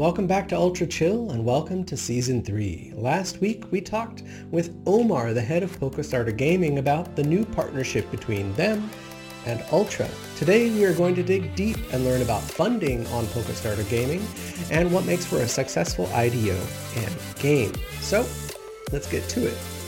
Welcome back to Ultra Chill and welcome to Season 3. Last week we talked with Omar, the head of Polkastarter Gaming, about the new partnership between them and Ultra. Today we are going to dig deep and learn about funding on Polkastarter Gaming and what makes for a successful IDO and game. So let's get to it.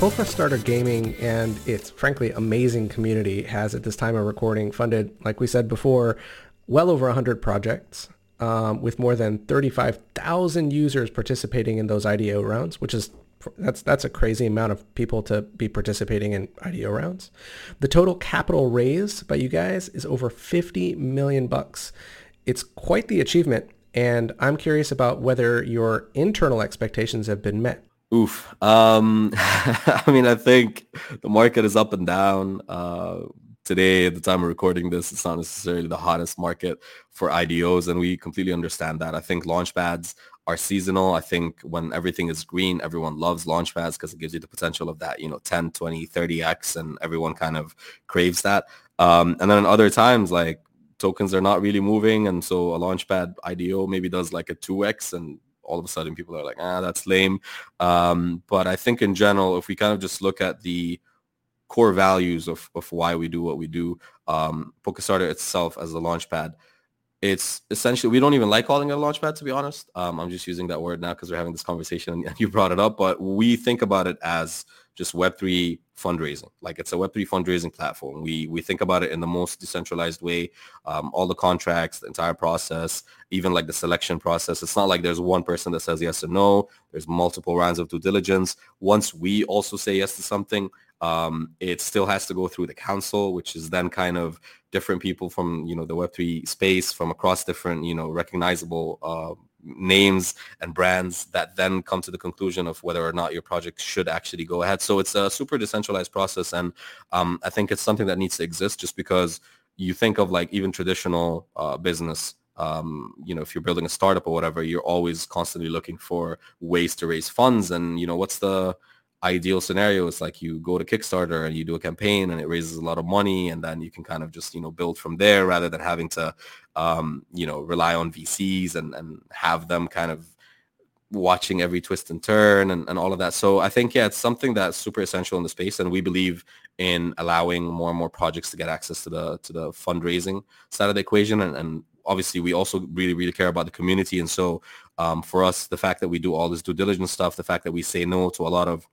Polkastarter Gaming and its frankly amazing community has at this time of recording funded, like we said before, well over 100 projects um, with more than 35,000 users participating in those IDO rounds, which is that's that's a crazy amount of people to be participating in IDO rounds. The total capital raised by you guys is over 50 million bucks. It's quite the achievement, and I'm curious about whether your internal expectations have been met. Oof. Um, I mean, I think the market is up and down. Uh, today, at the time of recording this, it's not necessarily the hottest market for IDOs, and we completely understand that. I think launch pads are seasonal. I think when everything is green, everyone loves launch pads because it gives you the potential of that, you know, 10, 20, 30x, and everyone kind of craves that. Um, and then other times, like tokens are not really moving, and so a launchpad IDO maybe does like a 2x, and all of a sudden people are like, ah, that's lame. Um, but I think in general, if we kind of just look at the core values of, of why we do what we do, um, Polkastarter itself as a launchpad, it's essentially, we don't even like calling it a launchpad, to be honest. Um, I'm just using that word now because we're having this conversation and you brought it up, but we think about it as just Web3 fundraising. Like it's a Web3 fundraising platform. We we think about it in the most decentralized way. Um, all the contracts, the entire process, even like the selection process. It's not like there's one person that says yes or no. There's multiple rounds of due diligence. Once we also say yes to something, um, it still has to go through the council, which is then kind of different people from you know the Web3 space from across different you know recognizable uh, names and brands that then come to the conclusion of whether or not your project should actually go ahead. So it's a super decentralized process, and um, I think it's something that needs to exist just because you think of like even traditional uh, business. Um, you know, if you're building a startup or whatever, you're always constantly looking for ways to raise funds. And you know, what's the ideal scenario is like you go to Kickstarter and you do a campaign and it raises a lot of money and then you can kind of just, you know, build from there rather than having to, um, you know, rely on VCs and, and have them kind of watching every twist and turn and, and all of that. So I think, yeah, it's something that's super essential in the space. And we believe in allowing more and more projects to get access to the, to the fundraising side of the equation. And, and obviously we also really, really care about the community. And so um, for us, the fact that we do all this due diligence stuff, the fact that we say no to a lot of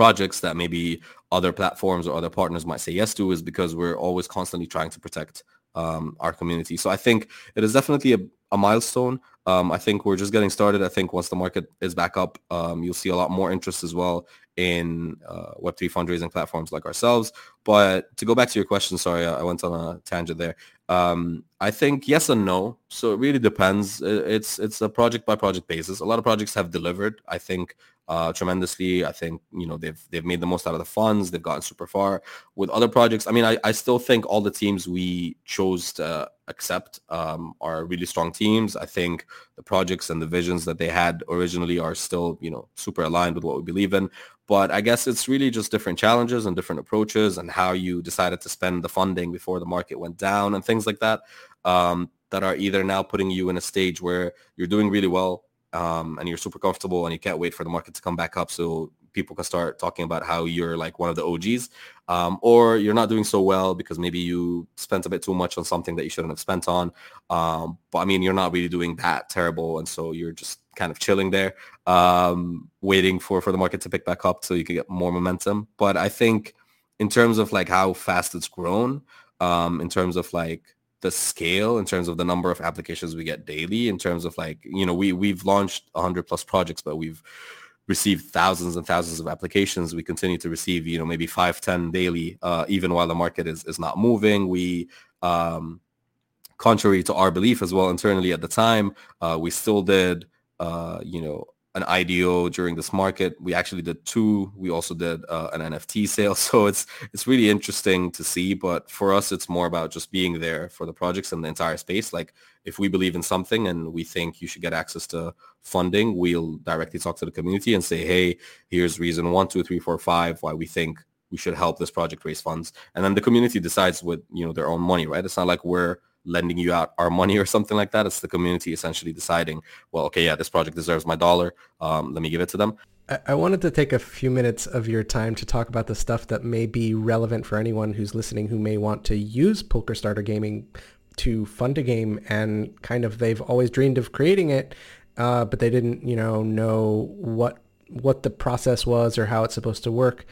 projects that maybe other platforms or other partners might say yes to is because we're always constantly trying to protect um, our community. So I think it is definitely a, a milestone. Um, I think we're just getting started. I think once the market is back up, um, you'll see a lot more interest as well in uh, Web3 fundraising platforms like ourselves. But to go back to your question, sorry, I went on a tangent there. Um, I think yes and no. So it really depends. It's it's a project by project basis. A lot of projects have delivered. I think uh, tremendously. I think you know they've they've made the most out of the funds. They've gotten super far. With other projects, I mean, I, I still think all the teams we chose to accept um, are really strong teams. I think the projects and the visions that they had originally are still you know super aligned with what we believe in. But I guess it's really just different challenges and different approaches and how you decided to spend the funding before the market went down and things like that. Um, that are either now putting you in a stage where you're doing really well um, and you're super comfortable and you can't wait for the market to come back up so people can start talking about how you're like one of the OGs um, or you're not doing so well because maybe you spent a bit too much on something that you shouldn't have spent on. Um, but I mean, you're not really doing that terrible. And so you're just kind of chilling there, um, waiting for, for the market to pick back up so you can get more momentum. But I think in terms of like how fast it's grown, um, in terms of like the scale in terms of the number of applications we get daily in terms of like you know we we've launched 100 plus projects but we've received thousands and thousands of applications. We continue to receive you know maybe five ten daily uh, even while the market is is not moving. We um, contrary to our belief as well internally at the time uh, we still did uh, you know an IDO during this market. We actually did two. We also did uh, an NFT sale. So it's it's really interesting to see. But for us, it's more about just being there for the projects and the entire space. Like if we believe in something and we think you should get access to funding, we'll directly talk to the community and say, hey, here's reason one, two, three, four, five why we think we should help this project raise funds. And then the community decides with, you know, their own money, right? It's not like we're lending you out our money or something like that. It's the community essentially deciding, well, okay, yeah, this project deserves my dollar. Um, let me give it to them. I wanted to take a few minutes of your time to talk about the stuff that may be relevant for anyone who's listening who may want to use Polkastarter Gaming to fund a game and kind of they've always dreamed of creating it, uh, but they didn't, you know, know what what the process was or how it's supposed to work.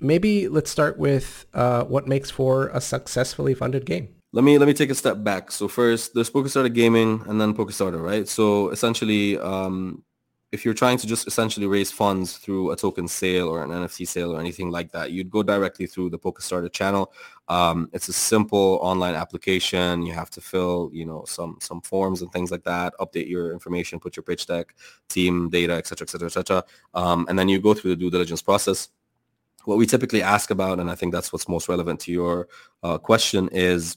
Maybe let's start with uh, what makes for a successfully funded game. Let me let me take a step back. So first, there's Polkastarter Gaming and then Polkastarter, right? So essentially, um, if you're trying to just essentially raise funds through a token sale or an NFT sale or anything like that, you'd go directly through the Polkastarter channel. Um, it's a simple online application. You have to fill, you know, some some forms and things like that. Update your information, put your pitch deck, team data, etc., etc., etc., and then you go through the due diligence process. What we typically ask about, and I think that's what's most relevant to your uh, question, is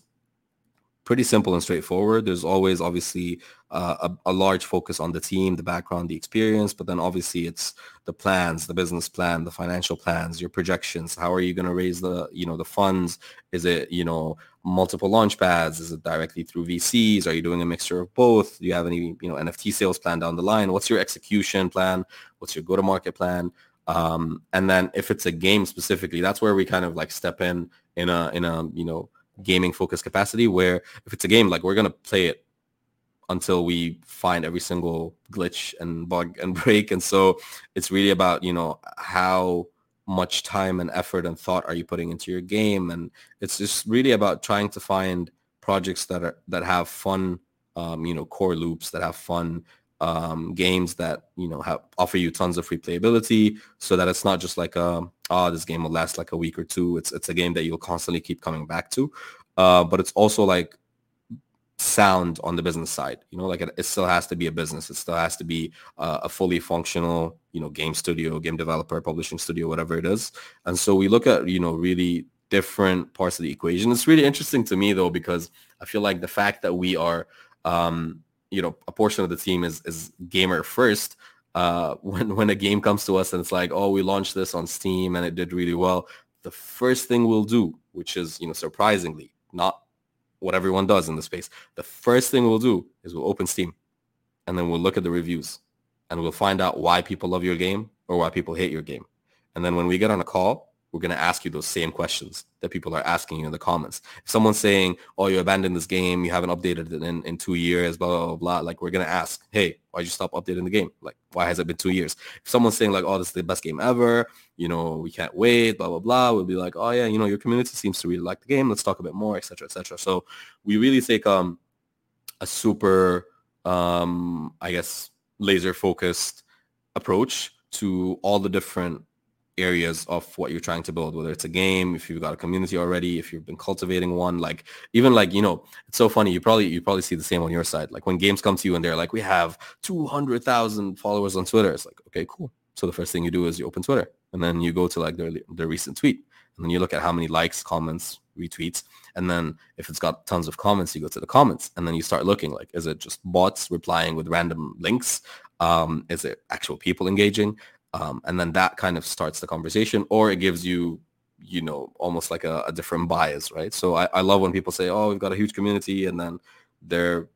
pretty simple and straightforward. There's always obviously uh, a, a, large focus on the team, the background, the experience, but then obviously it's the plans, the business plan, the financial plans, your projections. How are you going to raise the, you know, the funds? Is it, you know, multiple launch pads? Is it directly through VCs? Are you doing a mixture of both? Do you have any, you know, NFT sales plan down the line? What's your execution plan? What's your go-to-market plan? Um, and then if it's a game specifically, that's where we kind of like step in in a in a you know gaming focused capacity where if it's a game like we're going to play it until we find every single glitch and bug and break. And so it's really about you know how much time and effort and thought are you putting into your game? And it's just really about trying to find projects that are that have fun um, you know core loops that have fun um, games that you know have offer you tons of replayability so that it's not just like a oh this game will last like a week or two. It's it's a game that you'll constantly keep coming back to uh, but it's also like sound on the business side you know like it, it still has to be a business. It still has to be uh, a fully functional you know game studio game developer publishing studio whatever it is. And so we look at you know really different parts of the equation. It's really interesting to me though because i feel like the fact that we are um, you know a portion of the team is is gamer first uh, when when a game comes to us and it's like oh we launched this on steam and it did really well. The first thing we'll do which is you know surprisingly not what everyone does in the space the first thing we'll do is we'll open steam and then we'll look at the reviews and we'll find out why people love your game or why people hate your game. And then when we get on a call we're going to ask you those same questions that people are asking you in the comments. If someone's saying, oh, you abandoned this game, you haven't updated it in, in two years, blah, blah, blah, blah, like we're going to ask, hey, why'd you stop updating the game? Like, why has it been two years? If someone's saying like, oh, this is the best game ever, you know, we can't wait, blah, blah, blah, we'll be like, oh, yeah, you know, your community seems to really like the game. Let's talk a bit more, etc., etc. So we really take um, a super, um, I guess, laser focused approach to all the different areas of what you're trying to build, whether it's a game, if you've got a community already, if you've been cultivating one, like even like, you know, it's so funny. You probably, you probably see the same on your side. Like when games come to you and they're like, we have 200,000 followers on Twitter. It's like, okay, cool. So the first thing you do is you open Twitter and then you go to like their, their recent tweet and then you look at how many likes, comments, retweets. And then if it's got tons of comments, you go to the comments and then you start looking like, is it just bots replying with random links? Um, is it actual people engaging? Um, and then that kind of starts the conversation or it gives you you know almost like a, a different bias right? So I, I, love when people say oh we've got a huge community and then their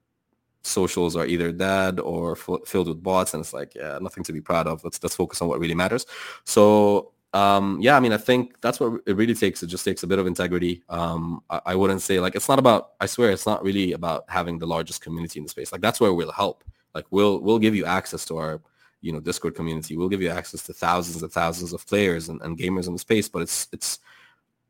socials are either dead or f- filled with bots and it's like yeah nothing to be proud of. Let's let's focus on what really matters. So um, yeah i mean i think that's what it really takes. It just takes a bit of integrity. Um, I, I wouldn't say like it's not about i swear it's not really about having the largest community in the space. Like that's where we'll help. Like we'll we'll give you access to our you know Discord community. We'll give you access to thousands and thousands of players and, and gamers in the space, but it's it's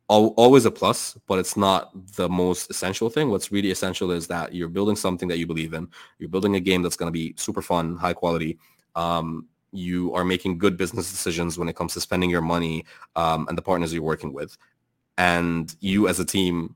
al- always a plus, but it's not the most essential thing. What's really essential is that you're building something that you believe in. You're building a game that's going to be super fun, high quality. Um, you are making good business decisions when it comes to spending your money um, and the partners you're working with. And you as a team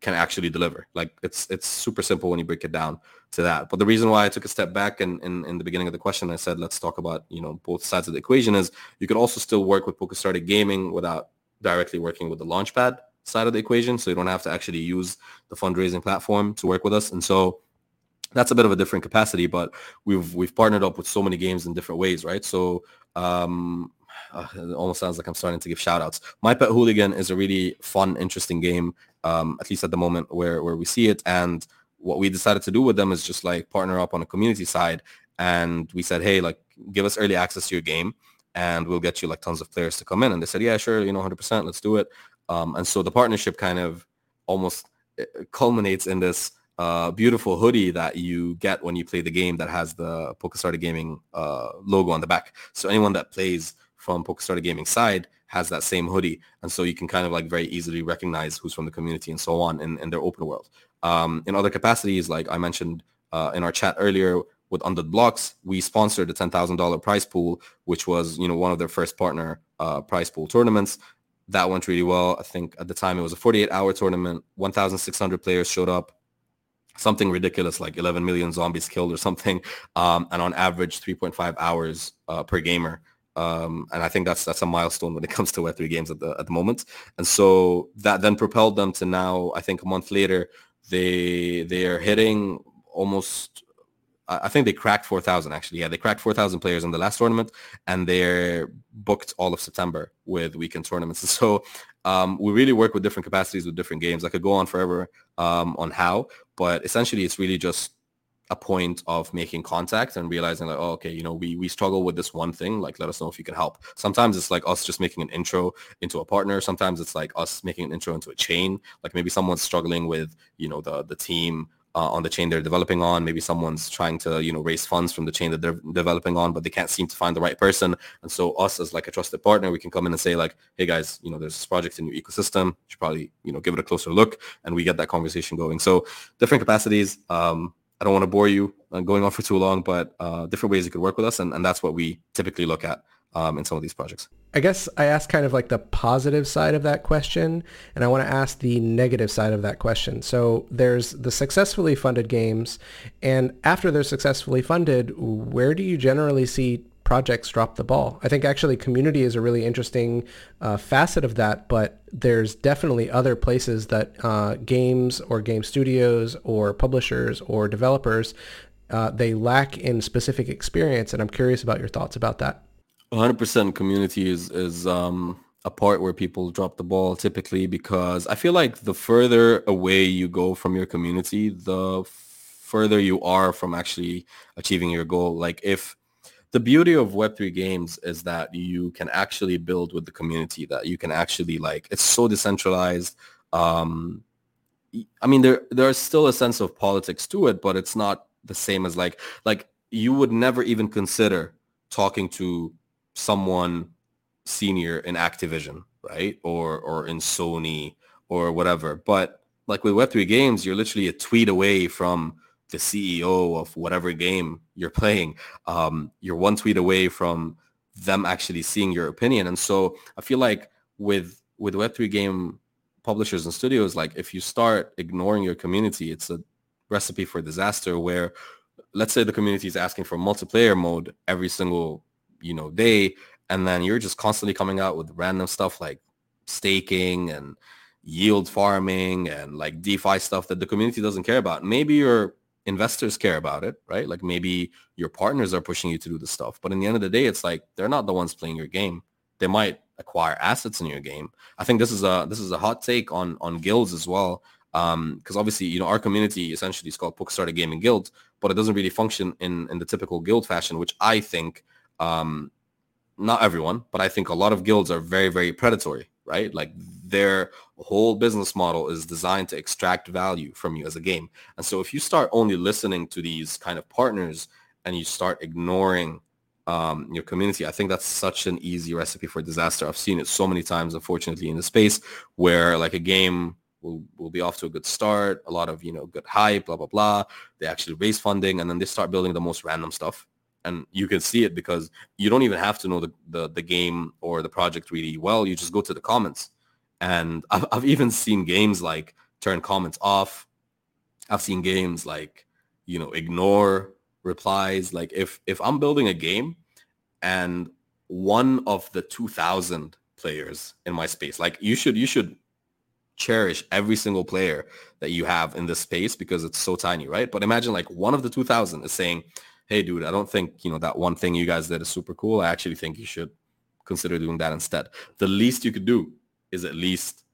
can actually deliver. Like it's it's super simple when you break it down to that. But the reason why I took a step back and in, in, in, the beginning of the question, I said let's talk about you know both sides of the equation is you could also still work with Polkastarter Gaming without directly working with the Launchpad side of the equation. So you don't have to actually use the fundraising platform to work with us. And so that's a bit of a different capacity, but we've we've partnered up with so many games in different ways, right? So um, uh, it almost sounds like I'm starting to give shout outs. My Pet Hooligan is a really fun, interesting game, um, at least at the moment where, where we see it. And what we decided to do with them is just like partner up on a community side. And we said, hey, like give us early access to your game and we'll get you like tons of players to come in. And they said, yeah, sure, you know, 100%, let's do it. Um, and so the partnership kind of almost eh, culminates in this uh, beautiful hoodie that you get when you play the game that has the Polkastarter Gaming uh, logo on the back. So anyone that plays from Polkastarter Gaming side has that same hoodie. And so you can kind of like very easily recognize who's from the community and so on in, in their open world. Um, in other capacities, like I mentioned uh, in our chat earlier with Undead Blocks, we sponsored the $10,000 prize pool, which was, you know, one of their first partner uh, prize pool tournaments. That went really well. I think at the time it was a 48 hour tournament. 1,600 players showed up something ridiculous like 11 million zombies killed or something, um, and on average 3.5 hours uh, per gamer. Um, and I think that's that's a milestone when it comes to Web3 games at the at the moment. And so that then propelled them to now. I think a month later, they they are hitting almost. I think they cracked 4,000 actually. Yeah, they cracked 4,000 players in the last tournament, and they're booked all of September with weekend tournaments. And so um, we really work with different capacities with different games. I could go on forever um, on how, but essentially it's really just a point of making contact and realizing like, oh, okay, you know, we, we struggle with this one thing. Like, let us know if you can help. Sometimes it's like us just making an intro into a partner. Sometimes it's like us making an intro into a chain. Like maybe someone's struggling with, you know, the, the team uh, on the chain they're developing on. Maybe someone's trying to, you know, raise funds from the chain that they're developing on, but they can't seem to find the right person. And so us as like a trusted partner, we can come in and say like, hey guys, you know, there's this project in your ecosystem. You should probably, you know, give it a closer look and we get that conversation going. So different capacities. Um, I don't want to bore you uh, going on for too long, but uh, different ways you could work with us. And, and that's what we typically look at um, in some of these projects. I guess I asked kind of like the positive side of that question, and I want to ask the negative side of that question. So there's the successfully funded games, and after they're successfully funded, where do you generally see projects drop the ball? I think actually community is a really interesting uh, facet of that, but there's definitely other places that uh, games or game studios or publishers or developers, uh, they lack in specific experience, and I'm curious about your thoughts about that. 100% community is is um, a part where people drop the ball typically because I feel like the further away you go from your community, the further you are from actually achieving your goal. Like if the beauty of Web3 games is that you can actually build with the community, that you can actually like, it's so decentralized. Um, I mean, there there's still a sense of politics to it, but it's not the same as like, like you would never even consider talking to someone senior in Activision, right? Or or in Sony or whatever. But like with Web3 games, you're literally a tweet away from the CEO of whatever game you're playing. Um, you're one tweet away from them actually seeing your opinion. And so I feel like with with Web3 game publishers and studios, like if you start ignoring your community, it's a recipe for disaster where let's say the community is asking for multiplayer mode every single you know day and then you're just constantly coming out with random stuff like staking and yield farming and like DeFi stuff that the community doesn't care about. Maybe your investors care about it, right? Like maybe your partners are pushing you to do the stuff. But in the end of the day, it's like they're not the ones playing your game. They might acquire assets in your game. I think this is a this is a hot take on on guilds as well. Um, because obviously, you know, our community essentially is called Polkastarter Gaming Guild, but it doesn't really function in in the typical guild fashion, which I think um, not everyone, but I think a lot of guilds are very, very predatory, right? Like their whole business model is designed to extract value from you as a game. And so if you start only listening to these kind of partners and you start ignoring um, your community, I think that's such an easy recipe for disaster. I've seen it so many times, unfortunately, in the space where like a game will, will be off to a good start, a lot of, you know, good hype, blah, blah, blah. They actually raise funding and then they start building the most random stuff and you can see it because you don't even have to know the, the, the game or the project really well. You just go to the comments. And I've, I've even seen games like turn comments off. I've seen games like, you know, ignore replies. Like if, if I'm building a game and one of the 2000 players in my space, like you should, you should cherish every single player that you have in this space because it's so tiny, right? But imagine like one of the 2000 is saying, hey, dude, I don't think, you know, that one thing you guys did is super cool. I actually think you should consider doing that instead. The least you could do is at least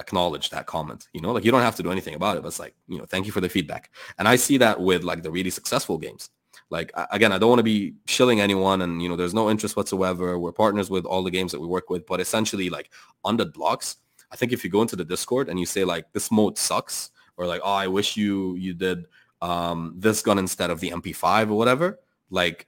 acknowledge that comment. You know, like you don't have to do anything about it, but it's like, you know, thank you for the feedback. And I see that with like the really successful games. Like again, I don't want to be shilling anyone and you know, there's no interest whatsoever. We're partners with all the games that we work with, but essentially like Undead Blocks, I think if you go into the Discord and you say like this mode sucks or like, oh, I wish you you did um, this gun instead of the MP5 or whatever, like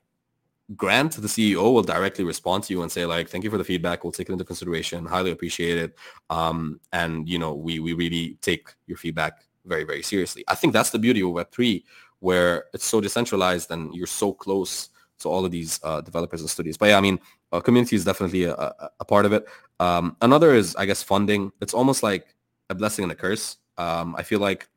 Grant, the CEO, will directly respond to you and say like, thank you for the feedback. We'll take it into consideration. Highly appreciate it. Um, and, you know, we, we really take your feedback very, very seriously. I think that's the beauty of Web3, where it's so decentralized and you're so close to all of these uh, developers and studios. But yeah, I mean, uh, community is definitely a, a, a part of it. Um, another is, I guess, funding. It's almost like a blessing and a curse. Um, I feel like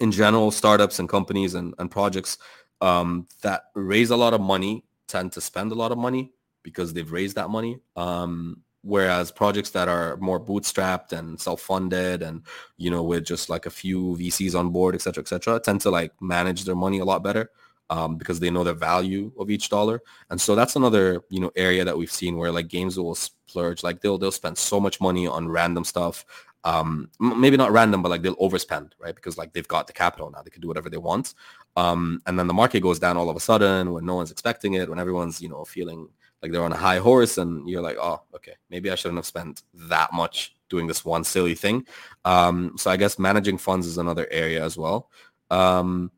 in general, startups and companies and, and projects um, that raise a lot of money tend to spend a lot of money because they've raised that money. Um, whereas projects that are more bootstrapped and self-funded and you know with just like a few VCs on board, et cetera, et cetera, tend to like manage their money a lot better um, because they know the value of each dollar. And so that's another you know area that we've seen where like games will splurge, like they'll they'll spend so much money on random stuff. Um, maybe not random, but like they'll overspend, right? Because like they've got the capital now, they can do whatever they want. Um, and then the market goes down all of a sudden when no one's expecting it, when everyone's, you know, feeling like they're on a high horse and you're like, oh, okay, maybe I shouldn't have spent that much doing this one silly thing. Um, so I guess managing funds is another area as well. Um,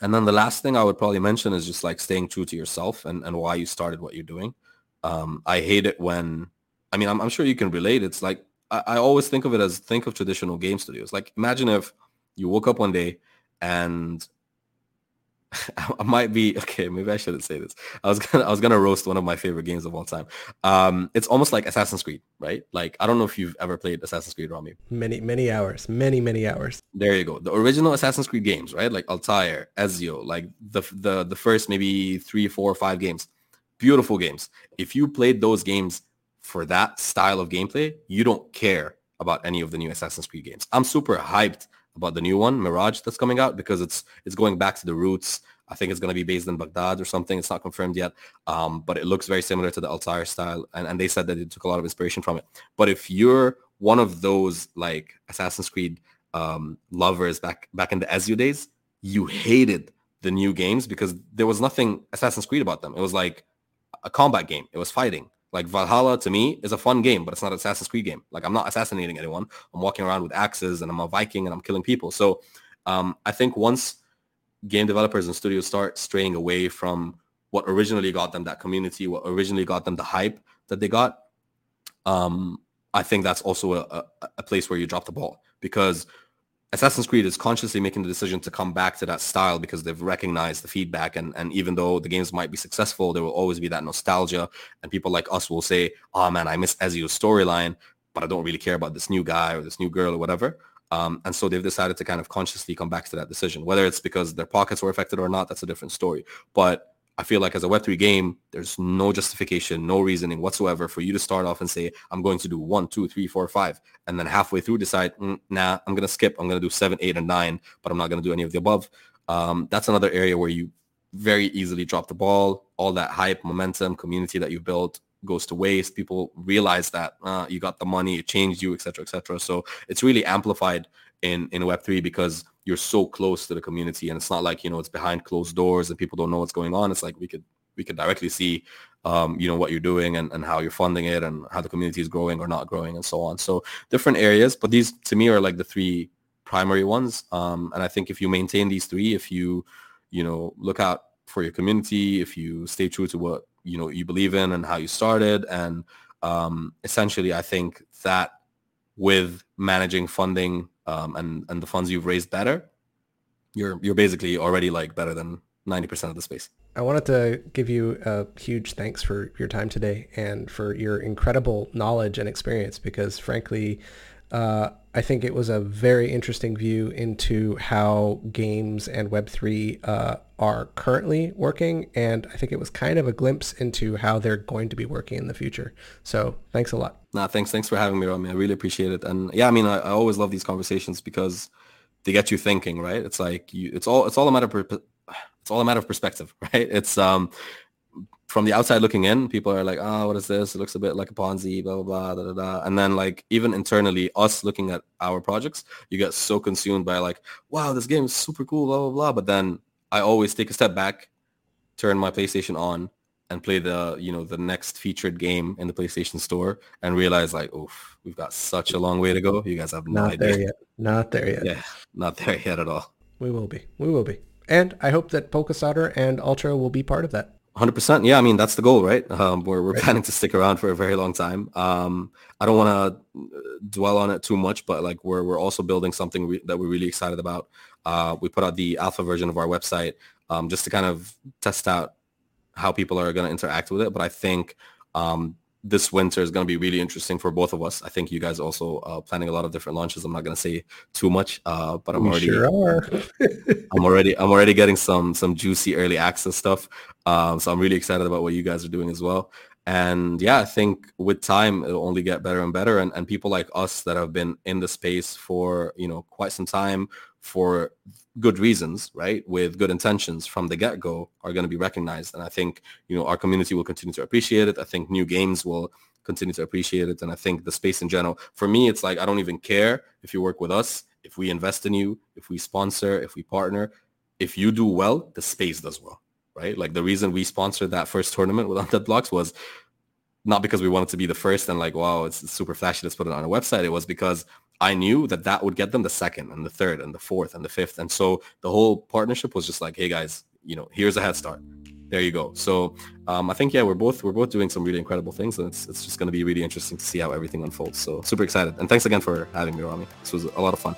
and then the last thing I would probably mention is just like staying true to yourself and, and why you started what you're doing. Um, I hate it when, I mean, I'm, I'm sure you can relate. It's like, I, I always think of it as think of traditional game studios. Like imagine if you woke up one day and I might be okay. Maybe I shouldn't say this. I was gonna I was gonna roast one of my favorite games of all time. Um, it's almost like Assassin's Creed, right? Like I don't know if you've ever played Assassin's Creed, Rami. Many many hours, many many hours. There you go. The original Assassin's Creed games, right? Like Altair, Ezio, like the the the first maybe three, four, five games. Beautiful games. If you played those games for that style of gameplay, you don't care about any of the new Assassin's Creed games. I'm super hyped about the new one, Mirage, that's coming out because it's it's going back to the roots. I think it's going to be based in Baghdad or something. It's not confirmed yet, um, but it looks very similar to the Altair style, and, and they said that they took a lot of inspiration from it. But if you're one of those like Assassin's Creed um, lovers back back in the Ezio days, you hated the new games because there was nothing Assassin's Creed about them. It was like a combat game. It was fighting. Like Valhalla to me is a fun game, but it's not an Assassin's Creed game. Like I'm not assassinating anyone. I'm walking around with axes and I'm a Viking and I'm killing people. So um, I think once game developers and studios start straying away from what originally got them that community, what originally got them the hype that they got, um, I think that's also a, a, a place where you drop the ball because Assassin's Creed is consciously making the decision to come back to that style because they've recognized the feedback and, and even though the games might be successful, there will always be that nostalgia and people like us will say, oh man, I miss Ezio's storyline, but I don't really care about this new guy or this new girl or whatever. Um, and so they've decided to kind of consciously come back to that decision. Whether it's because their pockets were affected or not, that's a different story. But I feel like as a Web3 game, there's no justification, no reasoning whatsoever for you to start off and say, I'm going to do one, two, three, four, five, and then halfway through decide, mm, nah, I'm going to skip. I'm going to do seven, eight, and nine, but I'm not going to do any of the above. Um, that's another area where you very easily drop the ball. All that hype, momentum, community that you built goes to waste. People realize that uh, you got the money, it changed you, etc., etc. So it's really amplified in in Web3 because you're so close to the community and it's not like, you know, it's behind closed doors and people don't know what's going on. It's like we could we could directly see um, you know, what you're doing and, and how you're funding it and how the community is growing or not growing and so on. So different areas, but these to me are like the three primary ones. Um, and I think if you maintain these three, if you, you know, look out for your community, if you stay true to what, you know, you believe in and how you started and um, essentially I think that with managing funding um, and and the funds you've raised better, you're you're basically already like better than 90% of the space. I wanted to give you a huge thanks for your time today and for your incredible knowledge and experience because frankly, uh, I think it was a very interesting view into how games and Web3 uh, are currently working. And I think it was kind of a glimpse into how they're going to be working in the future. So thanks a lot. Nah, thanks. Thanks for having me, Rami. I really appreciate it. And yeah, I mean, I, I always love these conversations because they get you thinking, right? It's like you, it's all, it's all a matter of, it's all a matter of perspective, right? It's, um, from the outside looking in, people are like, oh, what is this? It looks a bit like a Ponzi, blah, blah, blah, da, da, da. And then like even internally, us looking at our projects, you get so consumed by like, wow, this game is super cool, blah, blah, blah. But then I always take a step back, turn my PlayStation on and play the, you know, the next featured game in the PlayStation store and realize like, oof, we've got such a long way to go. You guys have no Not idea. there yet. Not there yet. Yeah, not there yet at all. We will be. We will be. And I hope that Polkastarter and Ultra will be part of that. 100%. Yeah, I mean, that's the goal, right? Um, we're we're planning to stick around for a very long time. Um, I don't want to dwell on it too much, but like we're we're also building something re- that we're really excited about. Uh, we put out the alpha version of our website um, just to kind of test out how people are going to interact with it. But I think um, this winter is going to be really interesting for both of us. I think you guys also uh, planning a lot of different launches. I'm not going to say too much, uh, but I'm We already sure. I'm already I'm already getting some some juicy early access stuff. Um, so I'm really excited about what you guys are doing as well. And yeah, I think with time it'll only get better and better. And and people like us that have been in the space for you know quite some time for good reasons, right, with good intentions from the get go are going to be recognized. And I think you know our community will continue to appreciate it. I think new games will continue to appreciate it. And I think the space in general, for me, it's like I don't even care if you work with us, if we invest in you, if we sponsor, if we partner. If you do well, the space does well, right? Like the reason we sponsored that first tournament with Undead Blocks was not because we wanted to be the first and like, wow, it's super flashy, let's put it on a website. It was because I knew that that would get them the second and the third and the fourth and the fifth. And so the whole partnership was just like, hey guys, you know, here's a head start. There you go. So um, I think, yeah, we're both, we're both doing some really incredible things and it's, it's just going to be really interesting to see how everything unfolds. So super excited. And thanks again for having me, Rami. This was a lot of fun.